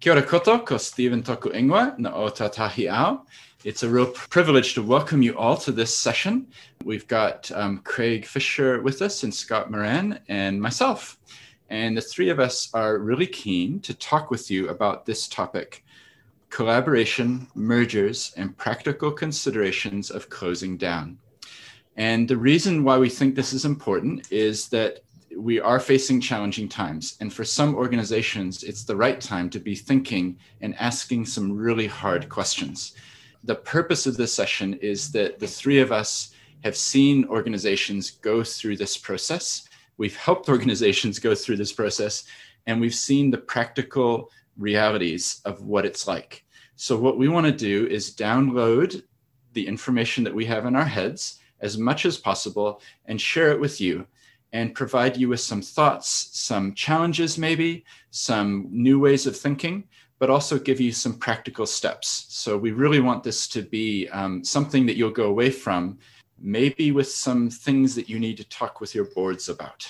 Kia ora koto, ko Stephen Toku Ingwa na o Tatahi Ao. It's a real privilege to welcome you all to this session. We've got um, Craig Fisher with us and Scott Moran and myself. And the three of us are really keen to talk with you about this topic collaboration, mergers, and practical considerations of closing down. And the reason why we think this is important is that we are facing challenging times. And for some organizations, it's the right time to be thinking and asking some really hard questions. The purpose of this session is that the three of us have seen organizations go through this process. We've helped organizations go through this process, and we've seen the practical realities of what it's like. So, what we want to do is download the information that we have in our heads as much as possible and share it with you and provide you with some thoughts, some challenges, maybe, some new ways of thinking, but also give you some practical steps. So we really want this to be um, something that you'll go away from, maybe with some things that you need to talk with your boards about.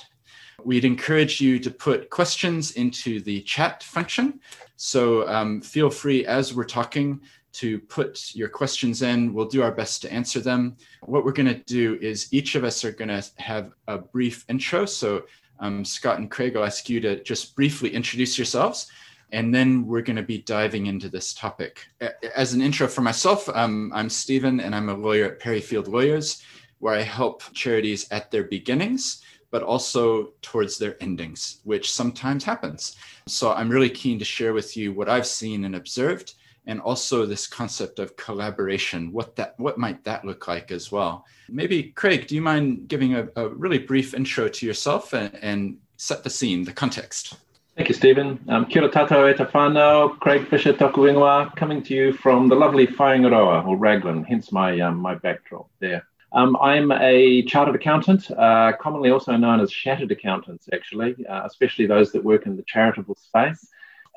We'd encourage you to put questions into the chat function. So um, feel free as we're talking to put your questions in. We'll do our best to answer them. What we're going to do is each of us are going to have a brief intro. So, um, Scott and Craig, I'll ask you to just briefly introduce yourselves. And then we're going to be diving into this topic. As an intro for myself, um, I'm Stephen and I'm a lawyer at Parry Field Lawyers, where I help charities at their beginnings, but also towards their endings, which sometimes happens. So I'm really keen to share with you what I've seen and observed and also this concept of collaboration what that what might that look like as well maybe craig do you mind giving a, a really brief intro to yourself and, and, set the scene the context Thank you, Stephen. Um, kia ora tātou e whanau, Craig Fisher Toku Ingoa, coming to you from the lovely Whaingaroa, or Raglan, hence my, um, my backdrop there. Um, I'm a chartered accountant, uh, commonly also known as shattered accountants, actually, uh, especially those that work in the charitable space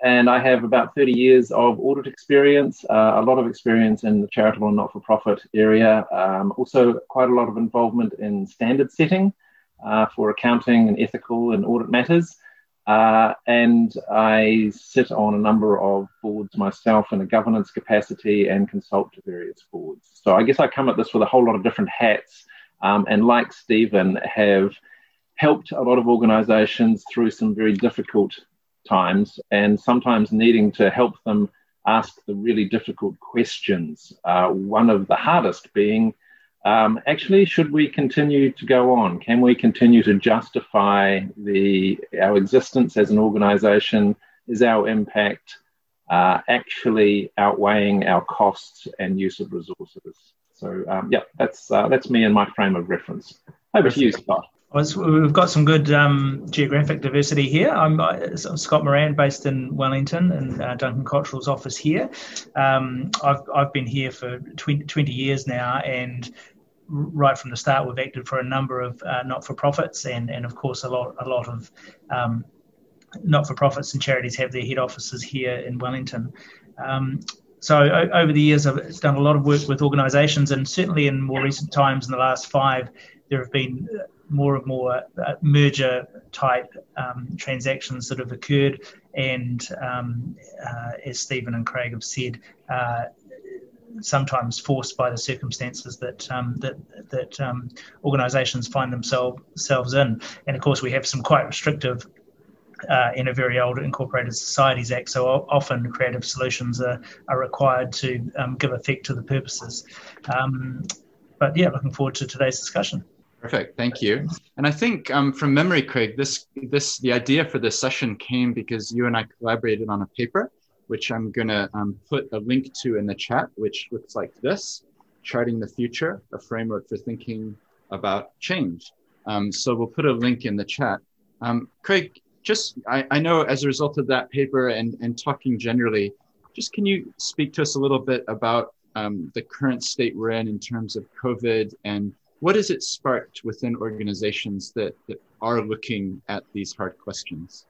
and I have about 30 years of audit experience, uh, a lot of experience in the charitable and not for profit area, um, also quite a lot of involvement in standard setting uh, for accounting and ethical and audit matters. Uh, and I sit on a number of boards myself in a governance capacity and consult to various boards. So I guess I come at this with a whole lot of different hats, um, and like Stephen, have helped a lot of organizations through some very difficult times and sometimes needing to help them ask the really difficult questions. Uh, one of the hardest being um, actually, should we continue to go on? Can we continue to justify the our existence as an organization? Is our impact uh, actually outweighing our costs and use of resources? So, um, yeah, that's uh, that's me and my frame of reference. Over to you, Scott. We've got some good um, geographic diversity here. I'm, Scott Moran, based in Wellington, in uh, Duncan Cotterill's office here. Um, I've, I've been here for 20, 20, years now, and right from the start, we've acted for a number of uh, not-for-profits, and, and of course, a lot a lot of um, not-for-profits and charities have their head offices here in Wellington. Um, so o- over the years, I've done a lot of work with organisations, and certainly in more recent times, in the last five, there have been more and more uh, merger type um, transactions that have occurred. And um, uh, as Stephen and Craig have said, uh, sometimes forced by the circumstances that um, that that um, organisations find themselves in. And of course, we have some quite restrictive. Uh, in a very old Incorporated Societies Act, so often creative solutions are, are required to um, give effect to the purposes. Um, but yeah, looking forward to today's discussion. Perfect, thank you. And I think um, from memory, Craig, this this the idea for this session came because you and I collaborated on a paper, which I'm gonna um, put a link to in the chat, which looks like this: "Charting the Future: A Framework for Thinking About Change." Um, so we'll put a link in the chat. Um, Craig, just I, I know as a result of that paper and and talking generally, just can you speak to us a little bit about um, the current state we're in in terms of COVID and what has it sparked within organizations that, that are looking at these hard questions?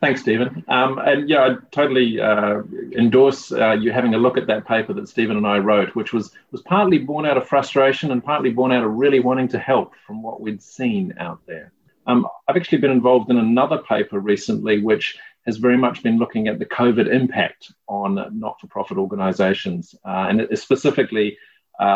Thanks, Stephen. Um, and yeah, I totally uh, endorse uh, you having a look at that paper that Stephen and I wrote, which was was partly born out of frustration and partly born out of really wanting to help from what we'd seen out there. Um, I've actually been involved in another paper recently, which has very much been looking at the COVID impact on not for profit organizations, uh, and specifically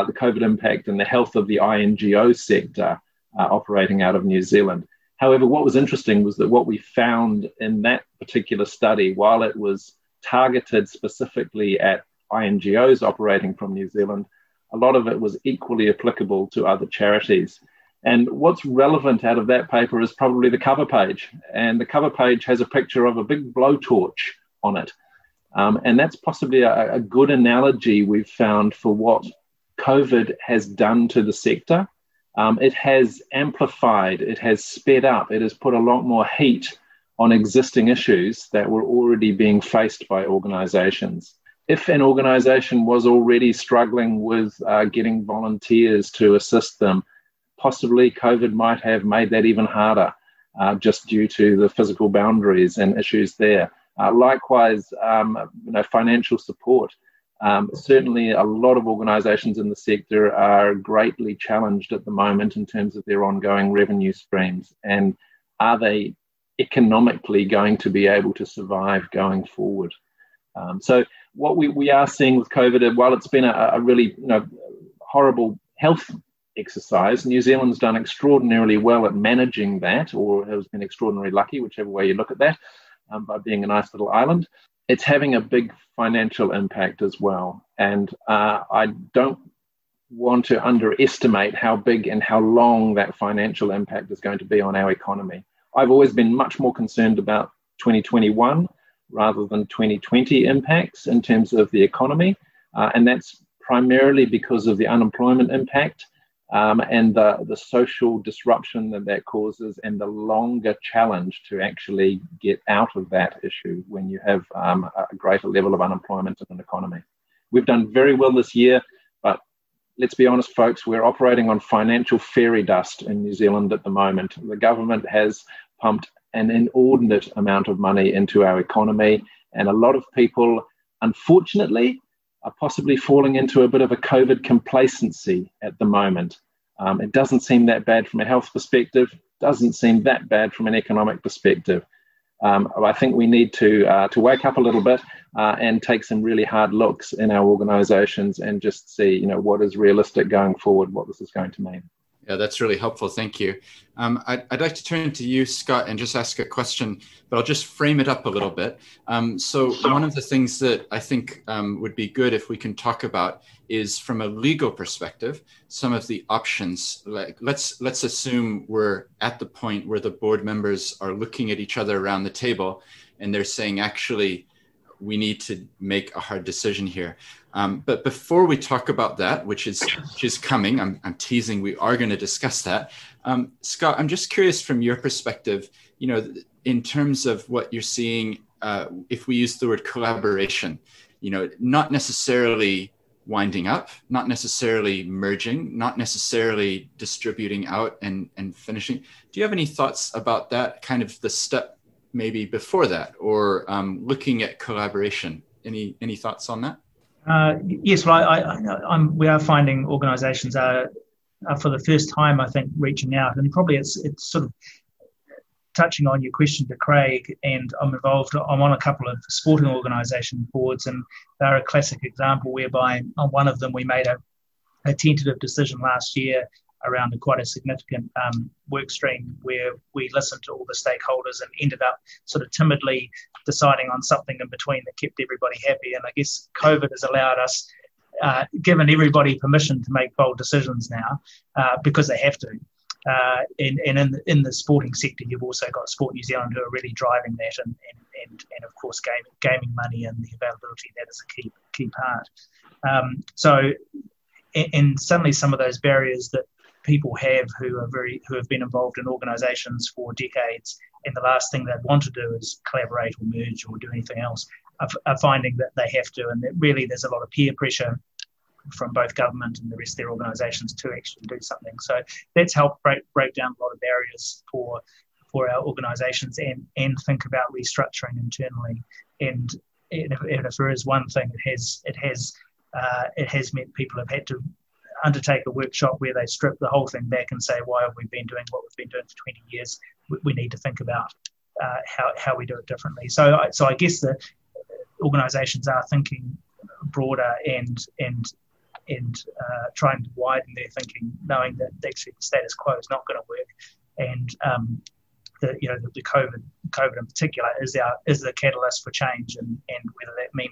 the COVID impact and the health of the INGO sector uh, operating out of New Zealand. However, what was interesting was that what we found in that particular study, while it was targeted specifically at INGOs operating from New Zealand, a lot of it was equally applicable to other charities. And what's relevant out of that paper is probably the cover page. And the cover page has a picture of a big blowtorch on it. Um, and that's possibly a, a, good analogy we've found for what COVID has done to the sector. Um, it has amplified, it has sped up, it has put a lot more heat on existing issues that were already being faced by organizations. If an organization was already struggling with uh, getting volunteers to assist them, possibly COVID might have made that even harder uh, just due to the physical boundaries and issues there. Uh, likewise, um, you know, financial support. Um, certainly, a lot of organisations in the sector are greatly challenged at the moment in terms of their ongoing revenue streams. And are they economically going to be able to survive going forward? Um, so, what we, we are seeing with COVID, while it's been a, a really you know, horrible health exercise. New Zealand's done extraordinarily well at managing that, or has been extraordinarily lucky, whichever way you look at that, um, by being a nice little island. It's having a big financial impact as well. And uh, I don't want to underestimate how big and how long that financial impact is going to be on our economy. I've always been much more concerned about 2021 rather than 2020 impacts in terms of the economy. Uh, and that's primarily because of the unemployment impact um, and the, the social disruption that that causes and the longer challenge to actually get out of that issue when you have um, a greater level of unemployment in an economy. We've done very well this year, but let's be honest, folks, we're operating on financial fairy dust in New Zealand at the moment. The government has pumped an inordinate amount of money into our economy, and a lot of people, unfortunately, are possibly falling into a bit of a COVID complacency at the moment. Um, it doesn't seem that bad from a health perspective, doesn't seem that bad from an economic perspective. Um, I think we need to uh, to wake up a little bit uh, and take some really hard looks in our organisations and just see, you know, what is realistic going forward, what this is going to mean. Yeah, that's really helpful. Thank you. Um, I'd, I'd, like to turn to you, Scott, and just ask a question, but I'll just frame it up a little bit. Um, so, one of the things that I think um, would be good if we can talk about is from a legal perspective, some of the options. Like, let's let's assume we're at the point where the board members are looking at each other around the table, and they're saying, actually, we need to make a hard decision here. Um, but before we talk about that, which is which is coming, I'm, I'm teasing. We are going to discuss that. Um, Scott, I'm just curious from your perspective. You know, in terms of what you're seeing, uh, if we use the word collaboration, you know, not necessarily winding up, not necessarily merging, not necessarily distributing out and and finishing. Do you have any thoughts about that? Kind of the step maybe before that, or um, looking at collaboration. Any any thoughts on that? Uh, yes, well, I, I, we are finding organisations are, are, for the first time, I think, reaching out, and probably it's it's sort of touching on your question to Craig, and I'm involved. I'm on a couple of sporting organisation boards, and they're a classic example whereby on one of them we made a, a tentative decision last year around quite a significant um, work stream where we listened to all the stakeholders and ended up sort of timidly deciding on something in between that kept everybody happy. And I guess COVID has allowed us, uh, given everybody permission to make bold decisions now uh, because they have to. Uh, and, and in, the, in the sporting sector, you've also got Sport New Zealand who are really driving that, and, and, and, and of course, gaming, gaming money and the availability that is a key key part. Um, so, and suddenly some of those barriers that people have who are very who have been involved in organisations for decades, and the last thing they want to do is collaborate or merge or do anything else, are, are finding that they have to, and that really there's a lot of peer pressure from both government and the rest of their organisations to actually do something. So that's helped break break down a lot of barriers for for our organisations and and think about restructuring internally. And, and if, and if there is one thing, it has it has uh, it has meant people have had to undertake a workshop where they strip the whole thing back and say, why have we been doing what we've been doing for 20 years? We, need to think about uh, how, how we do it differently. So, so I guess the organisations are thinking broader and and and uh, trying to widen their thinking, knowing that actually the status quo is not going to work, and um, the you know the, the, COVID COVID in particular is our is the catalyst for change, and and whether that mean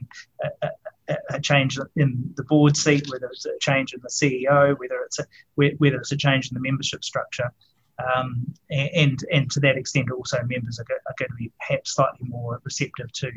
a, a, change in the board seat, whether it's a change in the CEO, whether it's a whether it's a change in the membership structure. Um, and and to that extent, also members are, are going to be perhaps slightly more receptive to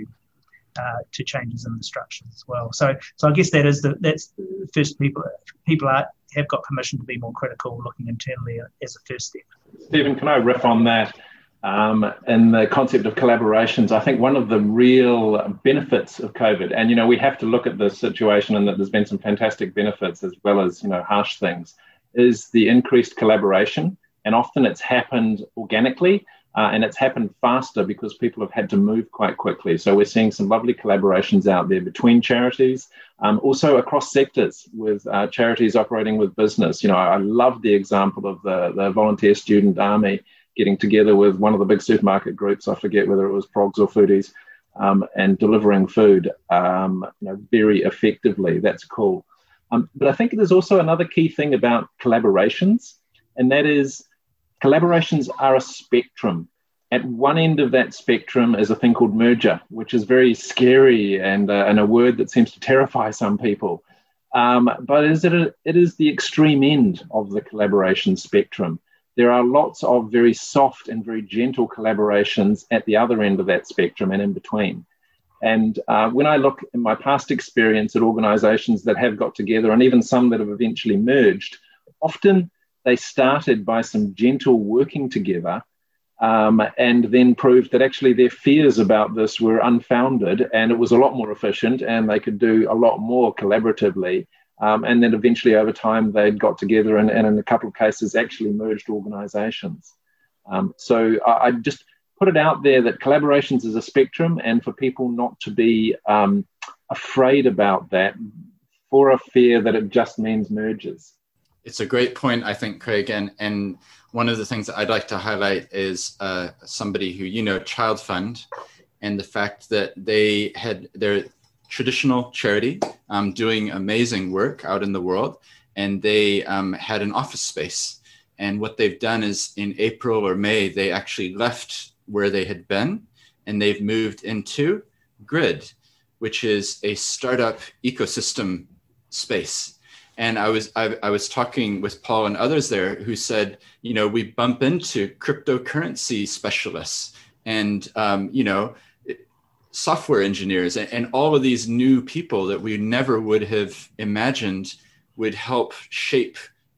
uh, to changes in the structures as well. So, so I guess that is the that's the first people people are have got permission to be more critical, looking internally as a first step. Stephen, can I riff on that? Um, and the concept of collaborations, I think one of the real benefits of COVID, and you know, we have to look at the situation, and that there's been some fantastic benefits as well as you know harsh things, is the increased collaboration, and often it's happened organically. Uh, and it's happened faster because people have had to move quite quickly. So we're seeing some lovely collaborations out there between charities, um, also across sectors with uh, charities operating with business. You know, I, love the example of the, the volunteer student army getting together with one of the big supermarket groups. I forget whether it was Progs or Foodies, um, and delivering food, um, you know, very effectively. That's cool. Um, but I think there's also another key thing about collaborations, and that is Collaborations are a spectrum. At one end of that spectrum is a thing called merger, which is very scary and, uh, and a word that seems to terrify some people. Um, but is it, a, it is the extreme end of the collaboration spectrum. There are lots of very soft and very gentle collaborations at the other end of that spectrum and in between. And uh, when I look in my past experience at organizations that have got together and even some that have eventually merged, often they started by some gentle working together um, and then proved that actually their fears about this were unfounded and it was a lot more efficient and they could do a lot more collaboratively. Um, and then eventually, over time, they'd got together and, and in a couple of cases actually merged organizations. Um, so I, I, just put it out there that collaborations is a spectrum and for people not to be um, afraid about that for a fear that it just means mergers it's a great point, I think, Craig. And, and one of the things that I'd like to highlight is uh, somebody who, you know, Child Fund, and the fact that they had their traditional charity um, doing amazing work out in the world, and they um, had an office space. And what they've done is in April or May, they actually left where they had been and they've moved into Grid, which is a startup ecosystem space and I was I, I, was talking with Paul and others there who said, you know, we bump into cryptocurrency specialists and um, you know software engineers and, and all of these new people that we never would have imagined would help shape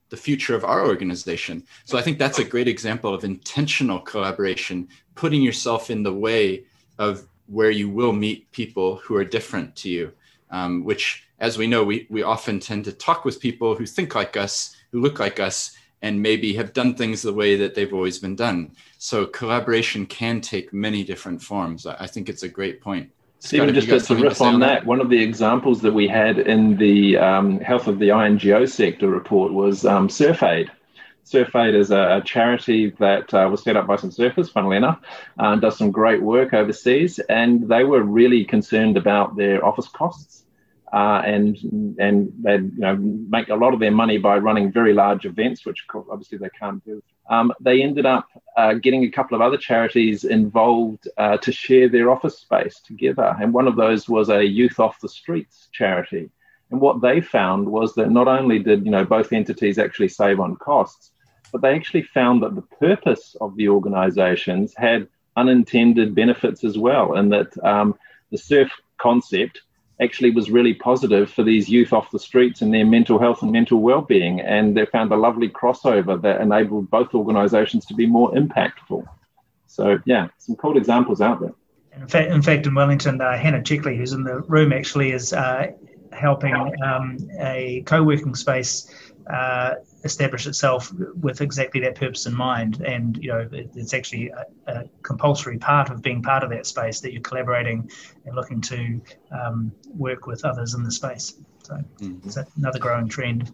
the future of our organization. So I think that's a great example of intentional collaboration, putting yourself in the way of where you will meet people who are different to you, um, which as we know, we, we often tend to talk with people who think like us, who look like us, and maybe have done things the way that they've always been done. So collaboration can take many different forms. I think it's a great point. Stephen, just to, to riff on that, one of the examples that we had in the um, Health of the INGO Sector report was um, SurfAid. SurfAid is a, a charity that uh, was set up by some surfers, funnily enough, uh, does some great work overseas, and they were really concerned about their office costs uh, and and they you know make a lot of their money by running very large events, which obviously they can't do. Um, they ended up uh, getting a couple of other charities involved uh, to share their office space together, and one of those was a youth off the streets charity. And what they found was that not only did you know both entities actually save on costs, but they actually found that the purpose of the organisations had unintended benefits as well, and that um, the surf concept actually was really positive for these youth off the streets and their mental health and mental well-being. And they found a lovely crossover that enabled both organizations to be more impactful. So yeah some cool examples out there. In fact in, fact, in wellington uh, hannah chickley who's in the room actually is uh, helping um, a co-working space uh, establish itself with exactly that purpose in mind. And you know, it's actually a, a, compulsory part of being part of that space that you're collaborating and looking to um, work with others in the space. So mm-hmm. it's another growing trend.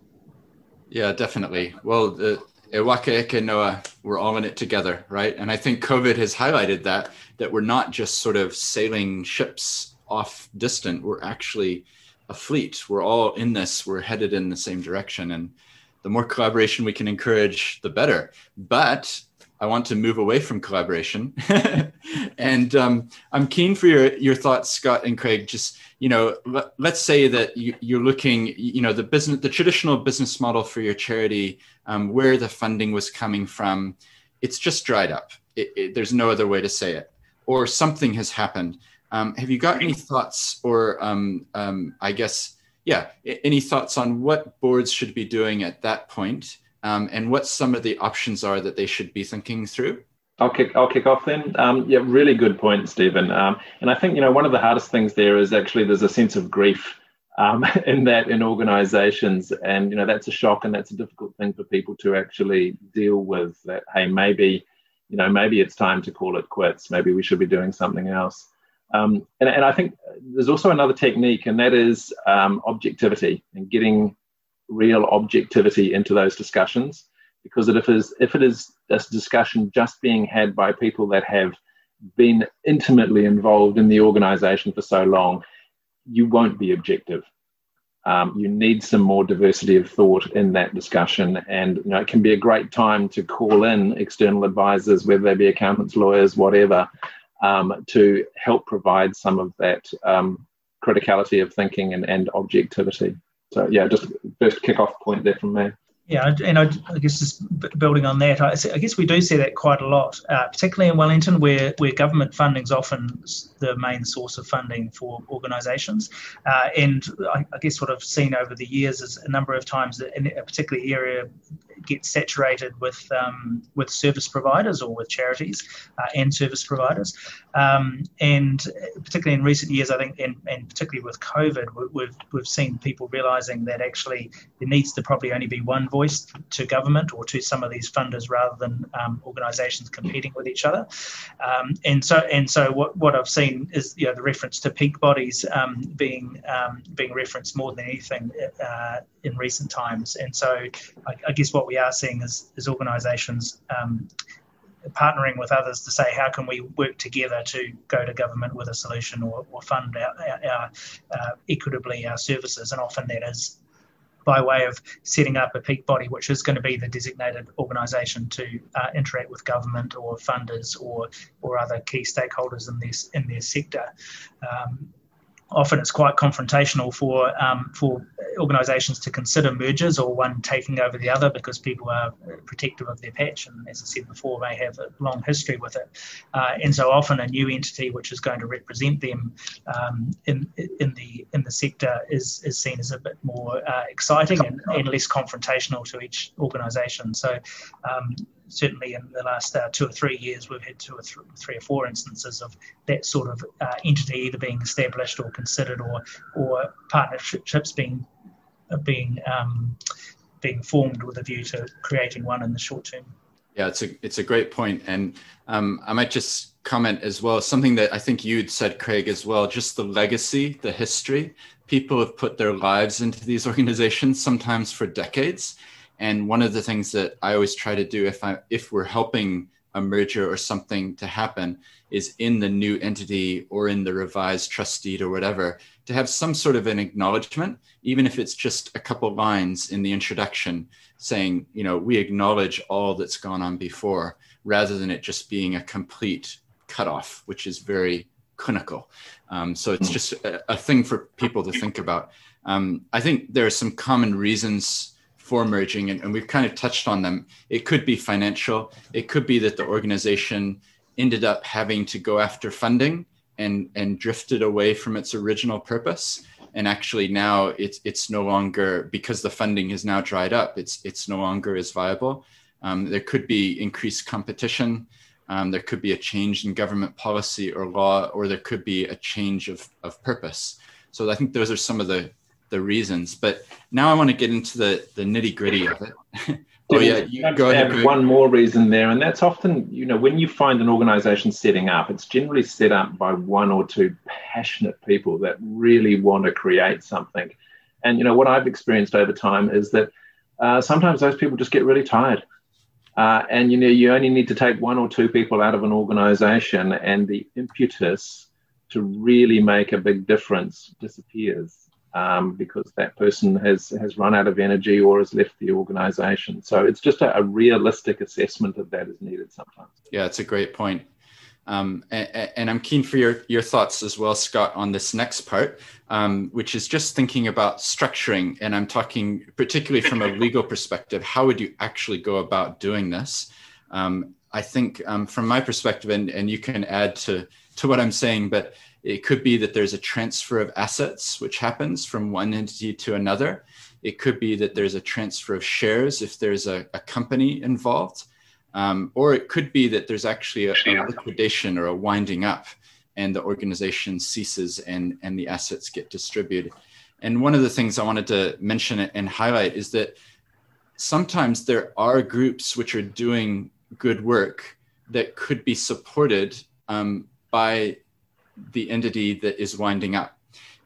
Yeah, definitely. Well, the, e waka eke noa, we're all in it together, right? And I think COVID has highlighted that, that we're not just sort of sailing ships off distant, we're actually a fleet. We're all in this, we're headed in the same direction. And the more collaboration we can encourage, the better. But I want to move away from collaboration. and um, I'm keen for your, your thoughts, Scott and Craig. Just, you know, let, us say that you, are looking, you know, the business, the traditional business model for your charity, um, where the funding was coming from, it's just dried up. It, it, there's no other way to say it. Or something has happened. Um, have you got any thoughts or, um, um, I guess, yeah, any thoughts on what boards should be doing at that point? um, and what some of the options are that they should be thinking through? I'll kick, I'll kick off then. Um, yeah, really good point, Stephen. Um, and I think, you know, one of the hardest things there is actually there's a sense of grief in that in organizations. And, you know, that's a shock and that's a difficult thing for people to actually deal with that, hey, maybe, you know, maybe it's time to call it quits. Maybe we should be doing something else. Um, and, and I think there's also another technique, and that is um, objectivity and getting real objectivity into those discussions. Because if it is if it is this discussion just being had by people that have been intimately involved in the organization for so long you won't be objective. Um, you need some more diversity of thought in that discussion. And you know it can be a great time to call in external advisors whether they be accountants lawyers whatever um, to help provide some of that um, criticality of thinking and, and objectivity so yeah, just first kick-off point there from me. Yeah, and I, I, guess just building on that, I, I, guess we do see that quite a lot, uh, particularly in Wellington, where, where government funding is often the main source of funding for organisations. Uh, and I, I, guess what I've seen over the years is a number of times that in a particular area gets saturated with um, with service providers or with charities uh, and service providers. Um, and particularly in recent years, I think, and, and particularly with COVID, we've we've seen people realizing that actually there needs to probably only be one voice to government or to some of these funders rather than um, organisations competing with each other. Um, and so and so what, what I've seen is you know the reference to peak bodies um, being um, being referenced more than anything uh, in recent times. And so I, I guess what we are seeing is, is organisations um, partnering with others to say how can we work together to go to government with a solution or, or fund our, our, our uh, equitably our services. And often that is by way of setting up a peak body, which is going to be the designated organisation to uh, interact with government or funders or or other key stakeholders in this in their sector. Um, often it's quite confrontational for um, for organisations to consider mergers or one taking over the other because people are protective of their patch and, as I said before, may have a long history with it. Uh, and so often a new entity which is going to represent them um, in in the in the sector is is seen as a bit more uh, exciting and, and, less confrontational to each organisation. So um, certainly in the last uh, two or three years, we've had two or th- three or four instances of that sort of uh, entity either being established or considered, or or partnerships being uh, being um, being formed with a view to creating one in the short term. Yeah, it's a it's a great point, and um, I might just comment as well something that I think you'd said, Craig, as well. Just the legacy, the history. People have put their lives into these organizations, sometimes for decades, and one of the things that I always try to do if I if we're helping a merger or something to happen is in the new entity or in the revised trust deed or whatever to have some sort of an acknowledgement even if it's just a couple lines in the introduction saying you know we acknowledge all that's gone on before rather than it just being a complete cutoff which is very clinical um, so it's hmm. just a, a, thing for people to think about um, i think there are some common reasons for merging, and, and we've kind of touched on them. It could be financial. It could be that the organization ended up having to go after funding and and drifted away from its original purpose. And actually now it's it's no longer because the funding has now dried up. It's it's no longer as viable. Um, there could be increased competition. Um, there could be a change in government policy or law, or there could be a change of, of purpose. So I think those are some of the the reasons. But now I want to get into the the nitty gritty of it. oh yeah, you go ahead. One more reason there, and that's often you know when you find an organisation setting up, it's generally set up by one or two passionate people that really want to create something. And you know what I've experienced over time is that uh, sometimes those people just get really tired Uh, and you know, you only need to take one or two people out of an organization, and the impetus to really make a big difference disappears um, because that person has has run out of energy or has left the organization. So it's just a, a realistic assessment of that is needed sometimes. Yeah, it's a great point. Um, and, and, I'm keen for your, your thoughts as well, Scott, on this next part, um, which is just thinking about structuring. And I'm talking particularly from a legal perspective. How would you actually go about doing this? Um, I think, um, from my perspective, and, and you can add to, to what I'm saying, but it could be that there's a transfer of assets which happens from one entity to another. It could be that there's a transfer of shares if there's a, a company involved. Um, or it could be that there's actually a, a, liquidation or a winding up and the organization ceases and, and the assets get distributed. And one of the things I wanted to mention and highlight is that sometimes there are groups which are doing good work that could be supported um, by the entity that is winding up.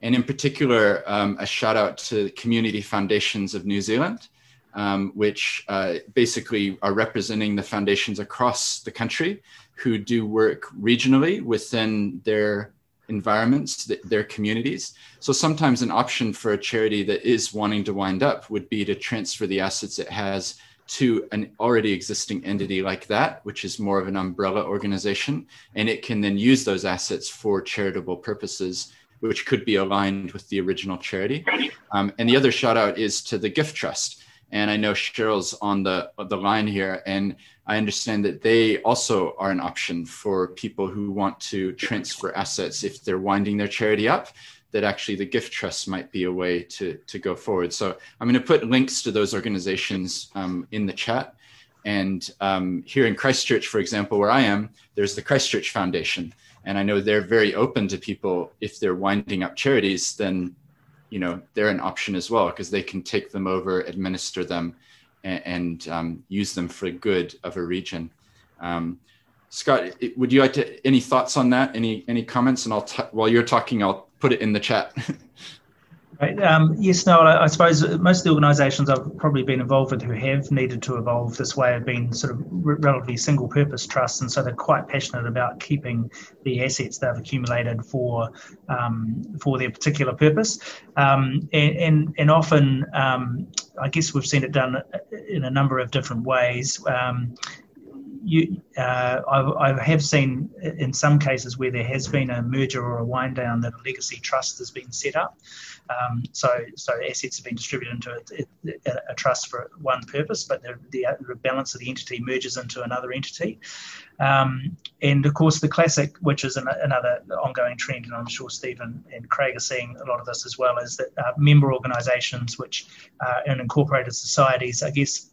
And in particular, um, a shout out to Community Foundations of New Zealand um, which uh, basically are representing the foundations across the country who do work regionally within their environments, their communities. So sometimes an option for a charity that is wanting to wind up would be to transfer the assets it has to an already existing entity like that, which is more of an umbrella organization. And it can then use those assets for charitable purposes, which could be aligned with the original charity. Um, and the other shout out is to the Gift Trust. And I know Cheryl's on the the line here, and I understand that they also are an option for people who want to transfer assets if they're winding their charity up. That actually the gift trust might be a way to to go forward. So I'm going to put links to those organizations um, in the chat. And um, here in Christchurch, for example, where I am, there's the Christchurch Foundation, and I know they're very open to people if they're winding up charities. Then you know they're an option as well because they can take them over administer them and, and um, use them for the good of a region um, scott would you like to any thoughts on that any any comments and i'll t- while you're talking i'll put it in the chat Right. Um, yes, no, I, I, suppose most of the organisations I've probably been involved with who have needed to evolve this way have been sort of relatively single purpose trusts. And so they're quite passionate about keeping the assets they've accumulated for um, for their particular purpose. Um, and, and, and, often, um, I guess we've seen it done in a number of different ways. You, uh, I, I, have seen in some cases where there has been a merger or a wind down that a legacy trust has been set up. Um, so, so assets have been distributed into a, a, a trust for one purpose, but the, the, balance of the entity merges into another entity. Um, and of course, the classic, which is an, another ongoing trend, and I'm sure Stephen and Craig are seeing a lot of this as well, is that uh, member organisations, which uh, in incorporated societies, I guess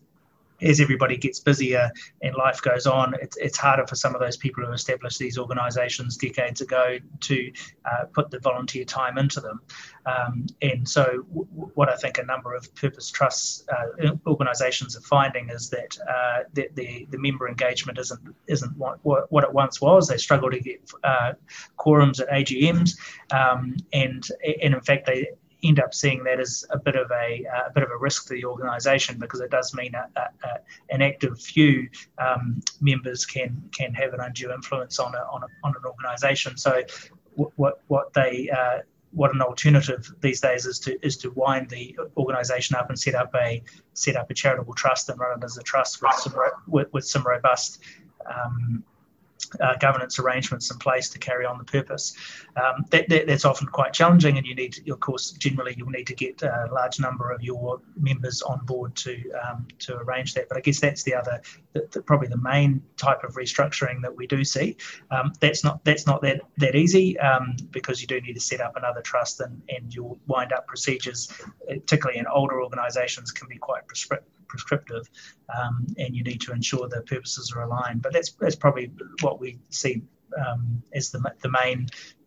as everybody gets busier and life goes on, it's, it's harder for some of those people who established these organisations decades ago to uh, put the volunteer time into them. Um, and so, w- what I think a number of purpose trusts uh, organisations are finding is that, uh, that the, the member engagement isn't isn't what, what it once was. They struggle to get uh, quorums at AGMs, um, and and in fact they end up seeing that as a bit of a, a bit of a risk to the organisation because it does mean a, a, an active few um, members can can have an undue influence on on, on an organisation. So what what they uh, what an alternative these days is to is to wind the organisation up and set up a set up a charitable trust and run it as a trust with some with, with some robust um, uh, governance arrangements in place to carry on the purpose. Um, that, that, that's often quite challenging, and you need, of course, generally you'll need to get a large number of your members on board to um, to arrange that. But I guess that's the other, the, the, probably the main type of restructuring that we do see. Um, that's not that's not that that easy um, because you do need to set up another trust, and and your wind up procedures, particularly in older organisations, can be quite prescriptive prescriptive, um, and you need to ensure the purposes are aligned. But that's that's probably what we see um, as the the main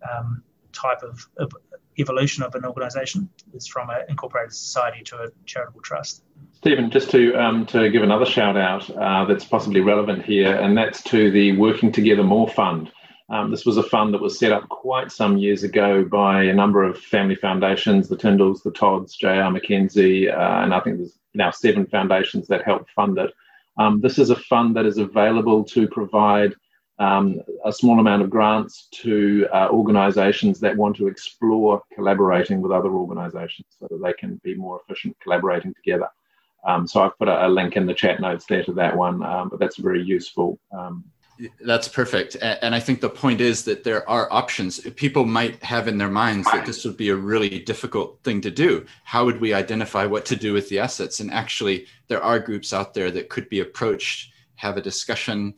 um, type of, of, evolution of an organisation is from an incorporated society to a charitable trust. Stephen, just to um, to give another shout out uh, that's possibly relevant here, and that's to the Working Together More Fund. Um, this was a fund that was set up quite some years ago by a number of family foundations, the Tindalls, the Todds, J.R. Mackenzie, uh, and I think there's now seven foundations that help fund it. Um, this is a fund that is available to provide um, a small amount of grants to uh, organizations that want to explore collaborating with other organizations so that they can be more efficient collaborating together. Um, so I've put a, a, link in the chat notes there to that one, um, but that's very useful. That's perfect. And I think the point is that there are options. People might have in their minds that this would be a really difficult thing to do. How would we identify what to do with the assets? And actually, there are groups out there that could be approached, have a discussion,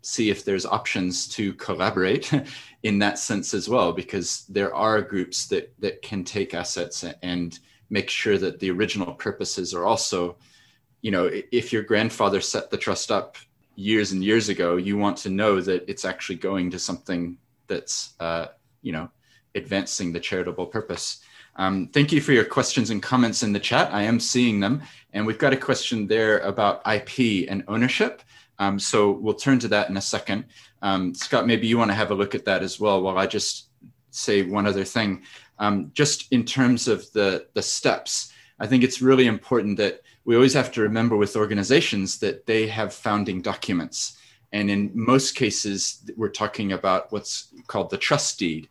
see if there's options to collaborate in that sense as well, because there are groups that, that can take assets and make sure that the original purposes are also, you know, if your grandfather set the trust up years and years ago, you want to know that it's actually going to something that's, uh, you know, advancing the charitable purpose. Um, thank you for your questions and comments in the chat. I am seeing them. And we've got a question there about IP and ownership. Um, so we'll turn to that in a second. Um, Scott, maybe you want to have a look at that as well while I just say one other thing. Um, just in terms of the, the steps, I think it's really important that we always have to remember with organizations that they have founding documents. And in most cases, we're talking about what's called the trust deed.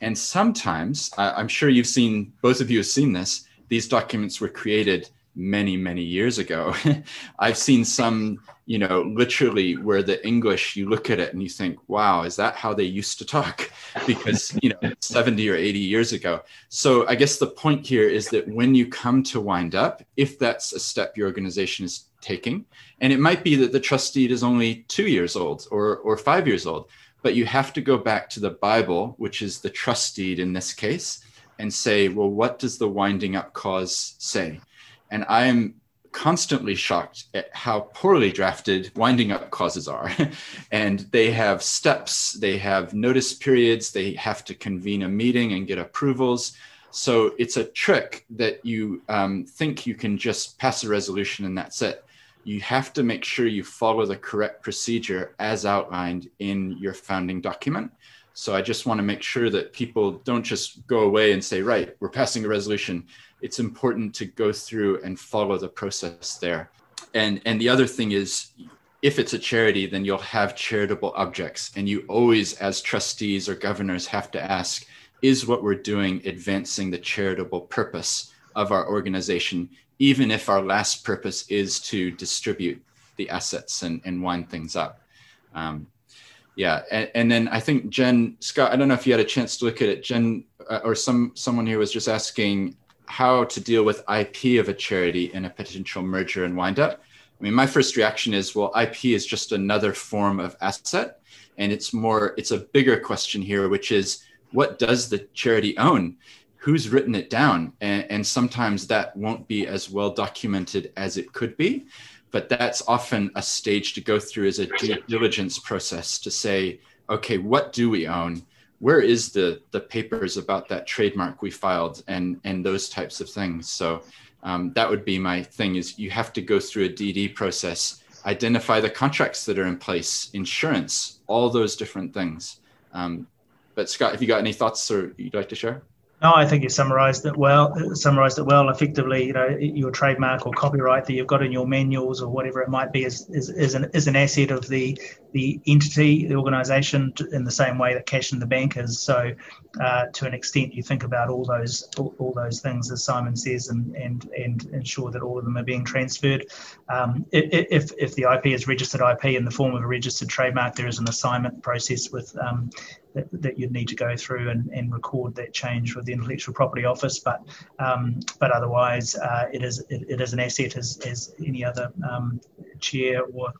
And sometimes, I'm sure you've seen, both of you have seen this, these documents were created many, many years ago. I've seen some, you know, literally where the English, you look at it and you think, wow, is that how they used to talk? Because, you know, 70 or 80 years ago. So I guess the point here is that when you come to wind up, if that's a step your organization is taking, and it might be that the trust deed is only two years old or, or five years old, but you have to go back to the Bible, which is the trust deed in this case, and say, well, what does the winding up clause say? And I am constantly shocked at how poorly drafted winding up clauses are. and they have steps, they have notice periods, they have to convene a meeting and get approvals. So it's a trick that you um, think you can just pass a resolution and that's it. You have to make sure you follow the correct procedure as outlined in your founding document. So I just want to make sure that people don't just go away and say, right, we're passing a resolution it's important to go through and follow the process there. And and the other thing is if it's a charity, then you'll have charitable objects. And you always, as trustees or governors, have to ask, is what we're doing advancing the charitable purpose of our organization, even if our last purpose is to distribute the assets and, and wind things up. Um, yeah, and, and, then I think Jen Scott, I don't know if you had a chance to look at it. Jen uh, or some someone here was just asking how to deal with IP of a charity in a potential merger and windup. I mean, my first reaction is, well, IP is just another form of asset, and it's more, it's a bigger question here, which is, what does the charity own? Who's written it down? And, and sometimes that won't be as well documented as it could be, but that's often a stage to go through as a due diligence process to say, okay, what do we own? Where is the the papers about that trademark we filed and and those types of things? So um, that would be my thing is you have to go through a dd process identify the contracts that are in place insurance all those different things. Um, but scott have you got any thoughts or you'd like to share no, I think you summarised it well. Summarised it well. Effectively, you know, your trademark or copyright that you've got in your manuals or whatever it might be is is, is an is an asset of the the entity, the organisation, in the same way that cash in the bank is. So, uh, to an extent, you think about all those all, all, those things as Simon says, and and and ensure that all of them are being transferred. Um, if if the IP is registered IP in the form of a registered trademark, there is an assignment process with um, that, that you'd need to go through and, and record that change with the intellectual property office. But um, but otherwise, uh, it is it, it is an asset as, as any other um, chair or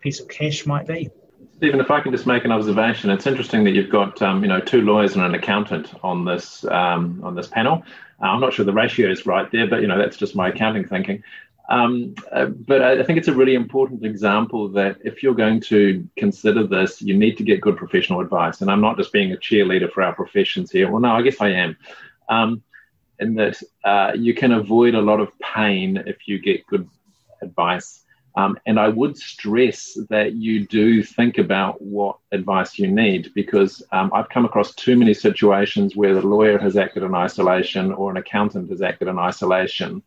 piece of cash might be. Stephen, if I can just make an observation, it's interesting that you've got um, you know two lawyers and an accountant on this um, on this panel. Uh, I'm not sure the ratio is right there, but you know that's just my accounting thinking. Um, uh, but I think it's a really important example that if you're going to consider this, you need to get good professional advice. And I'm not just being a cheerleader for our professions here. Well, no, I guess I am. Um, in that uh, you can avoid a lot of pain if you get good advice Um, and I would stress that you do think about what advice you need because um, I've come across too many situations where the lawyer has acted in isolation or an accountant has acted in isolation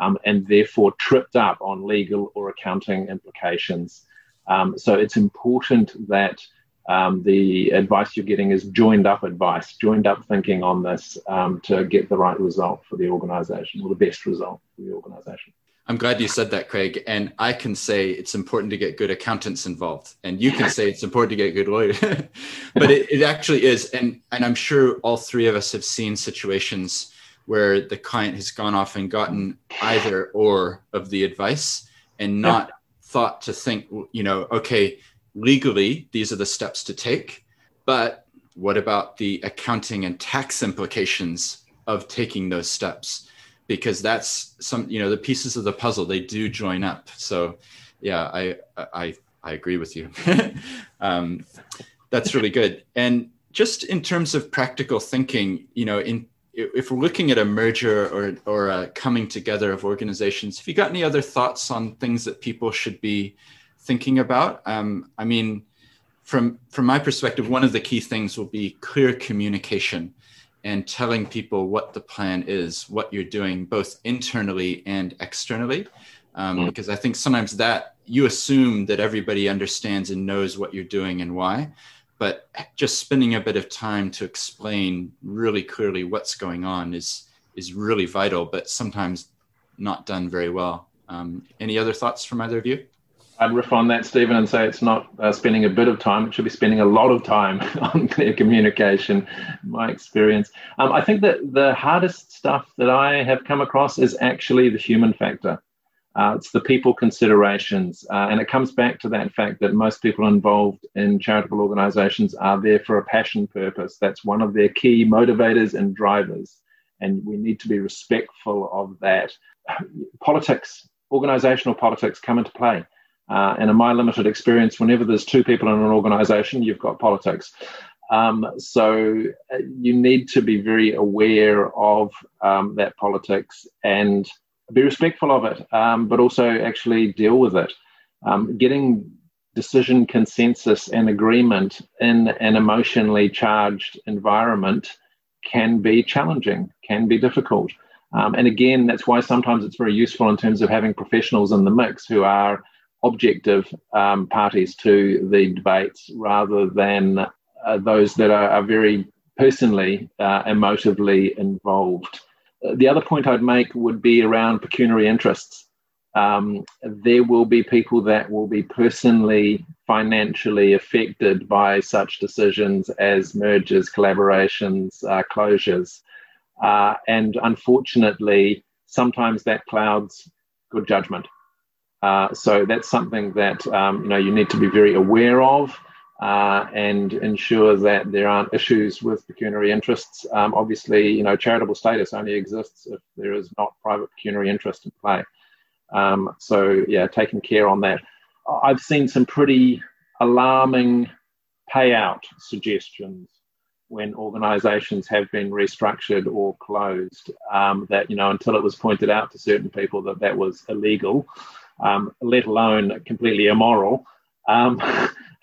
um, and therefore tripped up on legal or accounting implications. Um, so it's important that um, the advice you're getting is joined up advice, joined up thinking on this um, to get the right result for the organization or the best result for the organization. I'm glad you said that, Craig. And I can say it's important to get good accountants involved, and you can say it's important to get good lawyers. but it, it actually is, and and I'm sure all three of us have seen situations where the client has gone off and gotten either or of the advice and not yeah. thought to think, you know, okay, legally these are the steps to take, but what about the accounting and tax implications of taking those steps? because that's some you know the pieces of the puzzle they do join up so yeah i i i agree with you um, that's really good and just in terms of practical thinking you know in if we're looking at a merger or or a coming together of organizations have you got any other thoughts on things that people should be thinking about um, i mean from from my perspective one of the key things will be clear communication and telling people what the plan is, what you're doing, both internally and externally. Um, mm. Because I think sometimes that you assume that everybody understands and knows what you're doing and why, but just spending a bit of time to explain really clearly what's going on is is really vital, but sometimes not done very well. Um, any other thoughts from either of you? I'd riff on that, Stephen, and say it's not uh, spending a bit of time. It should be spending a lot of time on clear communication, my experience. Um, I think that the hardest stuff that I have come across is actually the human factor. Uh, it's the people considerations. Uh, and it comes back to that fact that most people involved in charitable organizations are there for a passion purpose. That's one of their key motivators and drivers. And we need to be respectful of that. Politics, organizational politics come into play. Uh, and in my limited experience, whenever there's two people in an organization, you've got politics. Um, so uh, you need to be very aware of um, that politics and be respectful of it, um, but also actually deal with it. Um, getting decision consensus and agreement in an emotionally charged environment can be challenging, can be difficult. Um, and again, that's why sometimes it's very useful in terms of having professionals in the mix who are objective um, parties to the debates rather than uh, those that are, are very personally, uh, emotively involved. The other point I'd make would be around pecuniary interests. Um, there will be people that will be personally, financially affected by such decisions as mergers, collaborations, uh, closures. Uh, and unfortunately, sometimes that clouds good judgment. Uh, so that's something that um, you know you need to be very aware of uh, and ensure that there aren't issues with pecuniary interests. Um, obviously, you know charitable status only exists if there is not private pecuniary interest in play. Um, so yeah, taking care on that. I've seen some pretty alarming payout suggestions when organisations have been restructured or closed. Um, that you know until it was pointed out to certain people that that was illegal um, let alone completely immoral,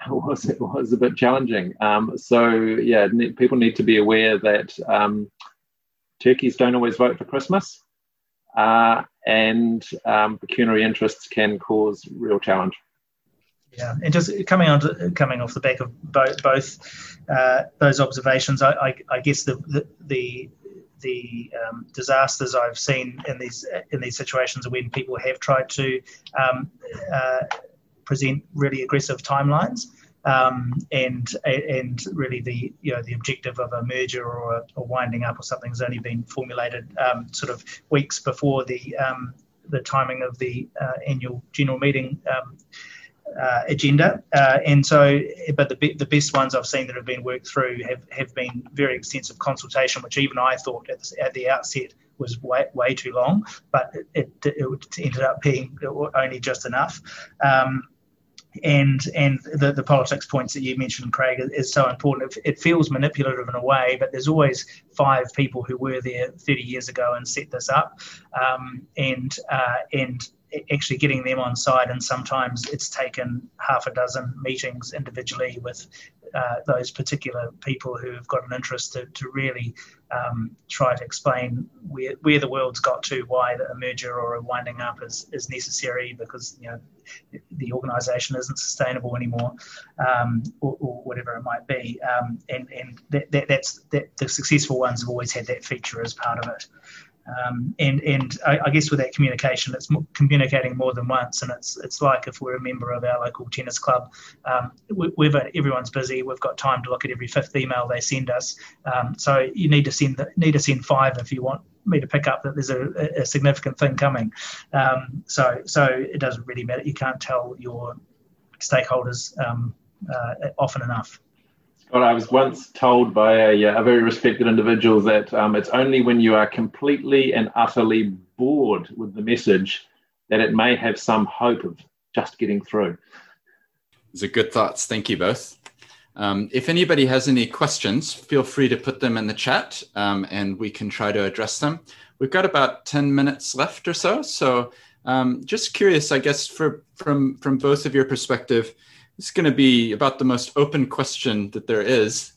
was it was a bit challenging. Um, so yeah, people need to be aware that um, turkeys don't always vote for Christmas, uh, and um, pecuniary interests can cause real challenge. Yeah, and just coming on to, coming off the back of both both uh, those observations, I, I, I guess the, the, the the um, disasters I've seen in these in these situations when people have tried to um, uh, present really aggressive timelines. Um, and and really the you know the objective of a merger or a, a winding up or something has only been formulated um, sort of weeks before the um, the timing of the uh, annual general meeting um, uh, agenda. Uh, and so, but the, the best ones I've seen that have been worked through have, have been very extensive consultation, which even I thought at the, at the outset was way, way too long, but it, it, it ended up being only just enough. Um, and and the, the politics points that you mentioned, Craig, is so important. It, it, feels manipulative in a way, but there's always five people who were there 30 years ago and set this up, um, and uh, and actually getting them on side, and sometimes it's taken half a dozen meetings individually with uh, those particular people who have got an interest to, to really um, try to explain where, where the world's got to, why a merger or a winding up is, is necessary because you know the organisation isn't sustainable anymore, um, or, or, whatever it might be. Um, and and that, that, that's that the successful ones have always had that feature as part of it. Um, and and I, I, guess with that communication, it's communicating more than once. And it's it's like if we're a member of our local tennis club, um, we, have everyone's busy. We've got time to look at every fifth email they send us. Um, so you need to send the, need to send five if you want me to pick up that there's a, a significant thing coming. Um, so so it doesn't really matter. You can't tell your stakeholders um, uh, often enough. Well, I was once told by a, a very respected individual that um, it's only when you are completely and utterly bored with the message that it may have some hope of just getting through. Those are good thoughts. Thank you both. Um, if anybody has any questions, feel free to put them in the chat um, and we can try to address them. We've got about 10 minutes left or so. So um, just curious, I guess, for, from, from both of your perspective, it's going to be about the most open question that there is.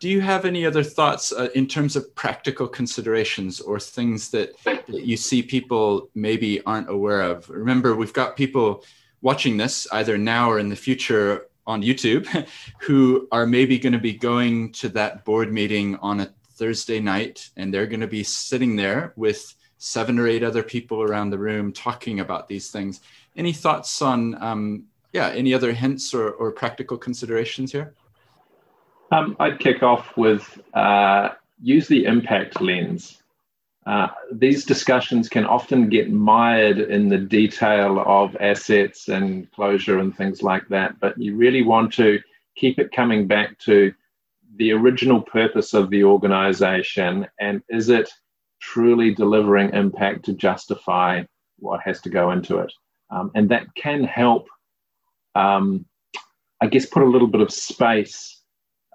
Do you have any other thoughts uh, in terms of practical considerations or things that, that you see people maybe aren't aware of? Remember, we've got people watching this either now or in the future on YouTube who are maybe going to be going to that board meeting on a Thursday night and they're going to be sitting there with seven or eight other people around the room talking about these things. Any thoughts on um, yeah, any other hints or, or practical considerations here? Um, I'd kick off with uh, use the impact lens. Uh, these discussions can often get mired in the detail of assets and closure and things like that, but you really want to keep it coming back to the original purpose of the organization and is it truly delivering impact to justify what has to go into it? Um, and that can help um, I guess, put a little bit of space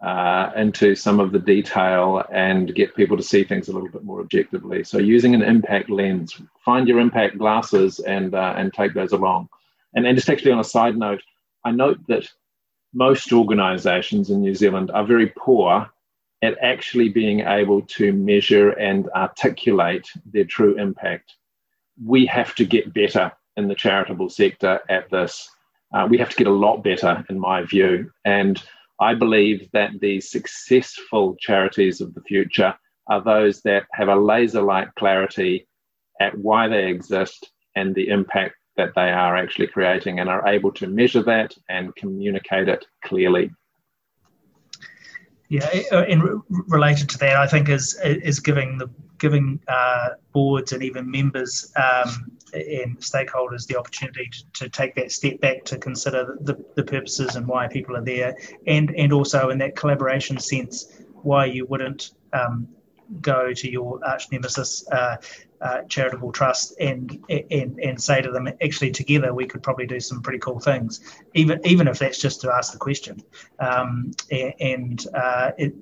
uh, into some of the detail and get people to see things a little bit more objectively. So, using an impact lens, find your impact glasses and uh, and take those along. And, and just actually on a side note, I note that most organisations in New Zealand are very poor at actually being able to measure and articulate their true impact. We have to get better in the charitable sector at this. Uh, we have to get a lot better, in my view. And I believe that the successful charities of the future are those that have a laser like clarity at why they exist and the impact that they are actually creating and are able to measure that and communicate it clearly. Yeah, uh, in related to that, I think is is giving the giving uh, boards and even members um, and stakeholders the opportunity to, to, take that step back to consider the, the purposes and why people are there, and and also in that collaboration sense, why you wouldn't um, go to your arch nemesis uh, uh, charitable trust and, and and say to them, actually, together we could probably do some pretty cool things, even even if that's just to ask the question. Um, and uh, it,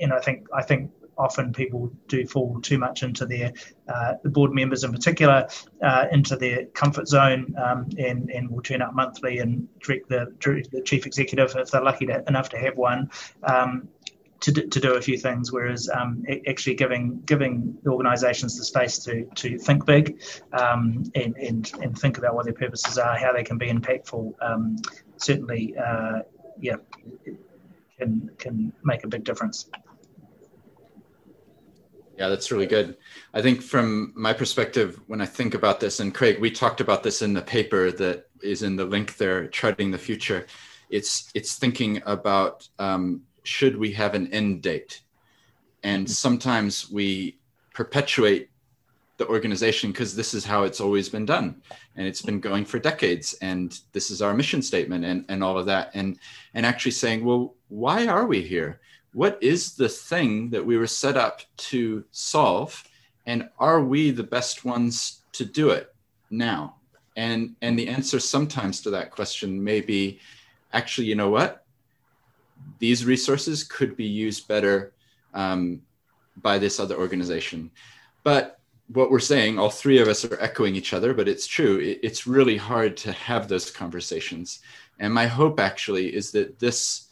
and I think I think often people do fall too much into their uh, the board members in particular uh, into their comfort zone um, and and will turn up monthly and direct the direct the chief executive if they're lucky to, enough to have one um, to, to do a few things, whereas um, actually giving giving the organisations the space to to think big um, and, and and think about what their purposes are, how they can be impactful, um, certainly, uh, yeah, can can make a big difference. Yeah, that's really good. I think from my perspective, when I think about this, and Craig, we talked about this in the paper that is in the link there, charting the future. It's it's thinking about um, should we have an end date? And mm-hmm. sometimes we perpetuate the organization because this is how it's always been done. And it's been going for decades and this is our mission statement and, and all of that. And and actually saying well why are we here? What is the thing that we were set up to solve? And are we the best ones to do it now? And and the answer sometimes to that question may be actually you know what these resources could be used better um, by this other organization. But what we're saying, all three of us are echoing each other, but it's true. It, it's really hard to have those conversations. And my hope actually is that this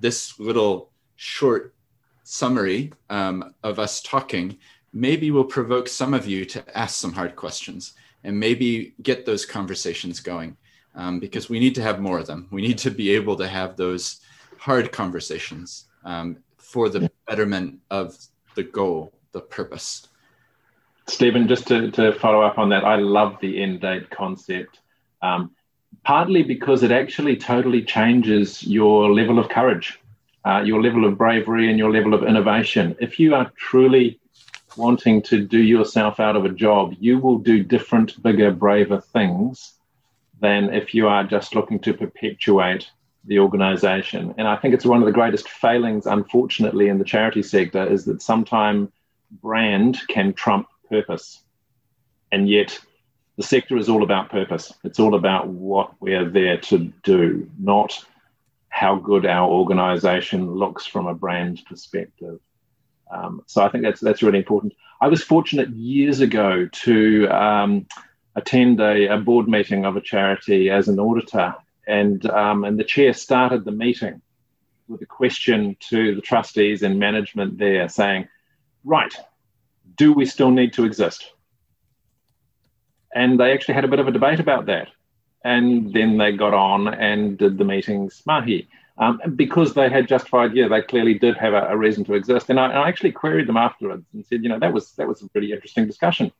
this little short summary um, of us talking maybe will provoke some of you to ask some hard questions and maybe get those conversations going um, because we need to have more of them. We need to be able to have those hard conversations um, for the betterment of the goal, the purpose. Stephen, just to, to follow up on that, I love the end date concept, um, partly because it actually totally changes your level of courage, uh, your level of bravery, and your level of innovation. If you are truly wanting to do yourself out of a job, you will do different, bigger, braver things than if you are just looking to perpetuate the organization. And I think it's one of the greatest failings, unfortunately, in the charity sector is that sometimes brand can trump purpose. And yet, the sector is all about purpose. It's all about what we're there to do, not how good our organization looks from a brand perspective. Um, so I think that's that's really important. I was fortunate years ago to um, attend a, a, board meeting of a charity as an auditor, and um, and the chair started the meeting with a question to the trustees and management there, saying, "Right, do we still need to exist? And they actually had a bit of a debate about that. And then they got on and did the meetings mahi. Um, because they had justified, yeah, they clearly did have a, a reason to exist. And I, I, actually queried them afterwards and said, you know, that was that was a pretty interesting discussion.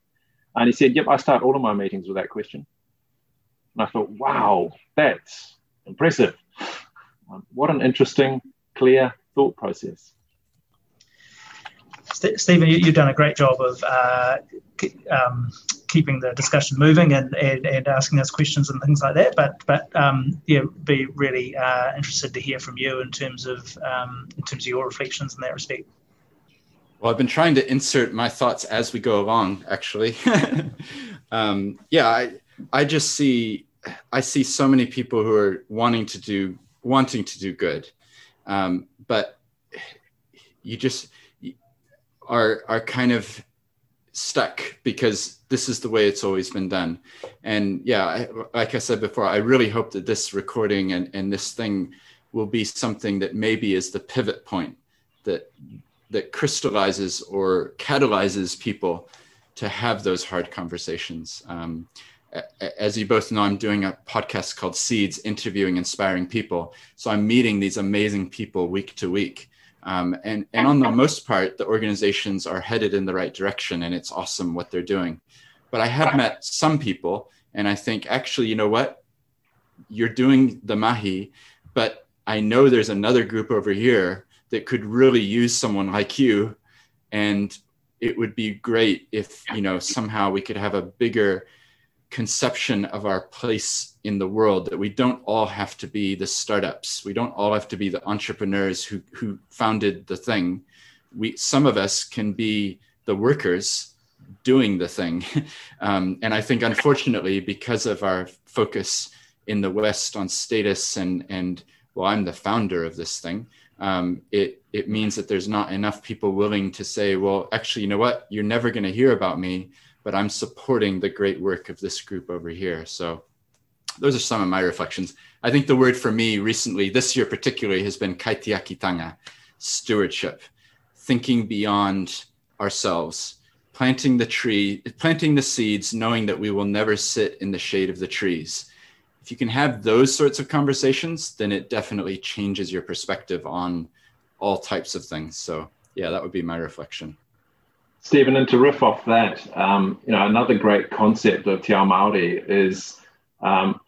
And he said, yep, I start all of my meetings with that question. And I thought, wow, that's impressive. Um, what an interesting, clear thought process. Stephen, you, have done a great job of uh, um, keeping the discussion moving and, and, and, asking us questions and things like that. But but um, yeah, be really uh, interested to hear from you in terms of um, in terms of your reflections in that respect. Well, I've been trying to insert my thoughts as we go along. Actually, um, yeah, I I just see I see so many people who are wanting to do wanting to do good, um, but you just are are kind of stuck because this is the way it's always been done. And yeah, I, like I said before, I really hope that this recording and, and this thing will be something that maybe is the pivot point that that crystallizes or catalyzes people to have those hard conversations. Um, as you both know, I'm doing a podcast called Seeds, interviewing inspiring people. So I'm meeting these amazing people week to week. Um, and, and on the most part, the organizations are headed in the right direction and it's awesome what they're doing. But I have met some people and I think, actually, you know what? You're doing the Mahi, but I know there's another group over here that could really use someone like you. And it would be great if, you know, somehow we could have a bigger conception of our place in the world that we don't all have to be the startups. We don't all have to be the entrepreneurs who who founded the thing. We some of us can be the workers doing the thing. Um, and i think unfortunately because of our focus in the west on status and and well i'm the founder of this thing um, it it means that there's not enough people willing to say well actually you know what? You're never going to hear about me but I'm supporting the great work of this group over here. So those are some of my reflections. I think the word for me recently, this year particularly, has been kaitiakitanga, stewardship, thinking beyond ourselves, planting the tree, planting the seeds, knowing that we will never sit in the shade of the trees. If you can have those sorts of conversations, then it definitely changes your perspective on all types of things. So yeah, that would be my reflection. Stephen, and to riff off that, um, you know, another great concept of Te Ao Māori is um,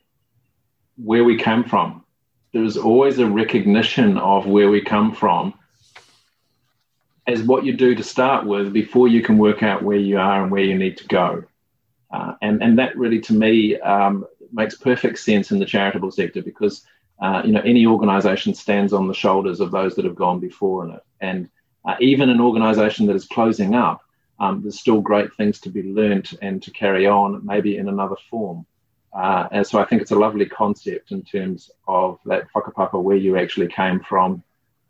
where we came from. There's always a recognition of where we come from as what you do to start with before you can work out where you are and where you need to go. Uh, and, and that really, to me, um, makes perfect sense in the charitable sector because, uh, you know, any organization stands on the shoulders of those that have gone before in it. And uh, even an organization that is closing up, um, there's still great things to be learnt and to carry on, maybe in another form. Uh, and so I think it's a lovely concept in terms of that whakapapa where you actually came from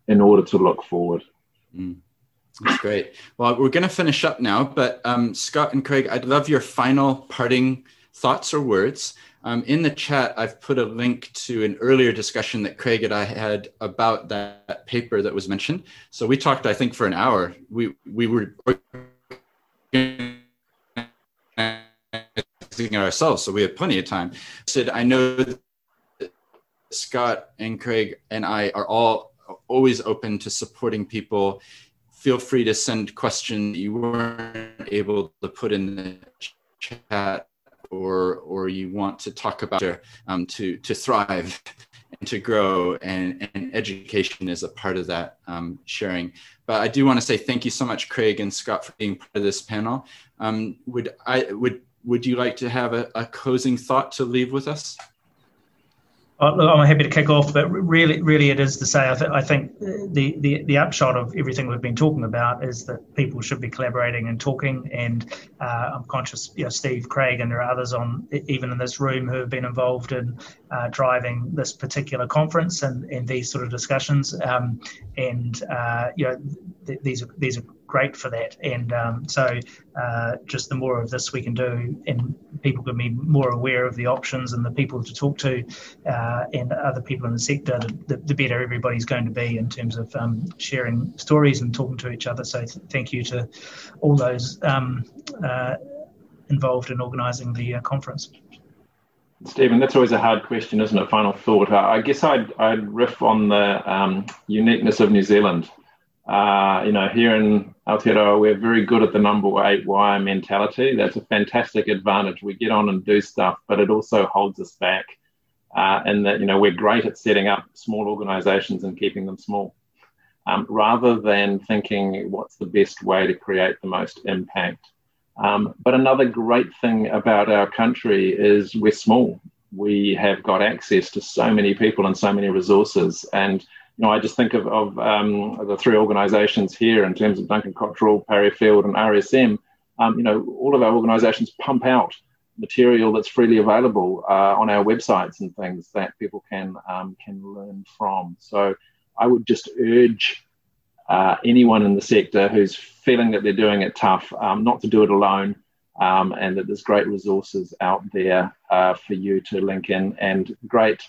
in order to look forward. Mm. That's great. Well, we're going to finish up now, but um, Scott and Craig, I'd love your final parting thoughts or words. Um, in the chat, I've put a link to an earlier discussion that Craig and I had about that paper that was mentioned. So we talked, I think, for an hour. We we were ourselves, so we had plenty of time. Said I know Scott and Craig and I are all always open to supporting people. Feel free to send questions you weren't able to put in the chat or or you want to talk about um, to to thrive and to grow and, and education is a part of that um, sharing. But i do want to say thank you so much craig and scott for being part of this panel. Um, would i would would you like to have a, a closing thought to leave with us I'm happy to kick off, but really, really, it is to say I, th- I think the, the the upshot of everything we've been talking about is that people should be collaborating and talking. And uh, I'm conscious, you know, Steve, Craig, and there are others on even in this room who have been involved in uh, driving this particular conference and, and these sort of discussions. Um, and uh, you know, th- these are these are great for that. And um, so, uh, just the more of this we can do, and people can be more aware of the options and the people to talk to, uh, and other people in the sector, the, the, better everybody's going to be in terms of um, sharing stories and talking to each other. So, th- thank you to all those um, uh, involved in organising the uh, conference. Stephen, that's always a hard question, isn't it? Final thought. I guess I'd, I'd riff on the um, uniqueness of New Zealand uh, you know, here in Aotearoa, we're very good at the number eight wire mentality. That's a fantastic advantage. We get on and do stuff, but it also holds us back. Uh, and that, you know, we're great at setting up small organizations and keeping them small. Um, rather than thinking what's the best way to create the most impact. Um, but another great thing about our country is we're small. We have got access to so many people and so many resources. And you know, I just think of, of um, the three organisations here in terms of Duncan Cotterill, Parry Field, and RSM. Um, you know, all of our organisations pump out material that's freely available uh, on our websites and things that people can um, can learn from. So I would just urge uh, anyone in the sector who's feeling that they're doing it tough um, not to do it alone. Um, and that there's great resources out there uh, for you to link in and great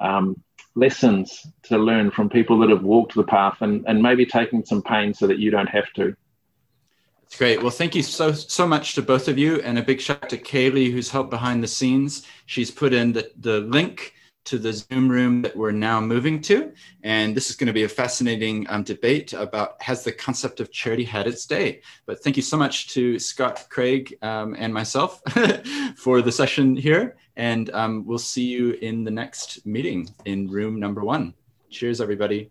um, lessons to learn from people that have walked the path and, and maybe taking some pain so that you don't have to. That's great. Well, thank you so so much to both of you, and a big shout out to Kaylee who's helped behind the scenes. She's put in the, the link to the Zoom room that we're now moving to, and this is going to be a fascinating um, debate about has the concept of charity had its day. But thank you so much to Scott, Craig, um, and myself for the session here, and um, we'll see you in the next meeting in room number one. Cheers, everybody.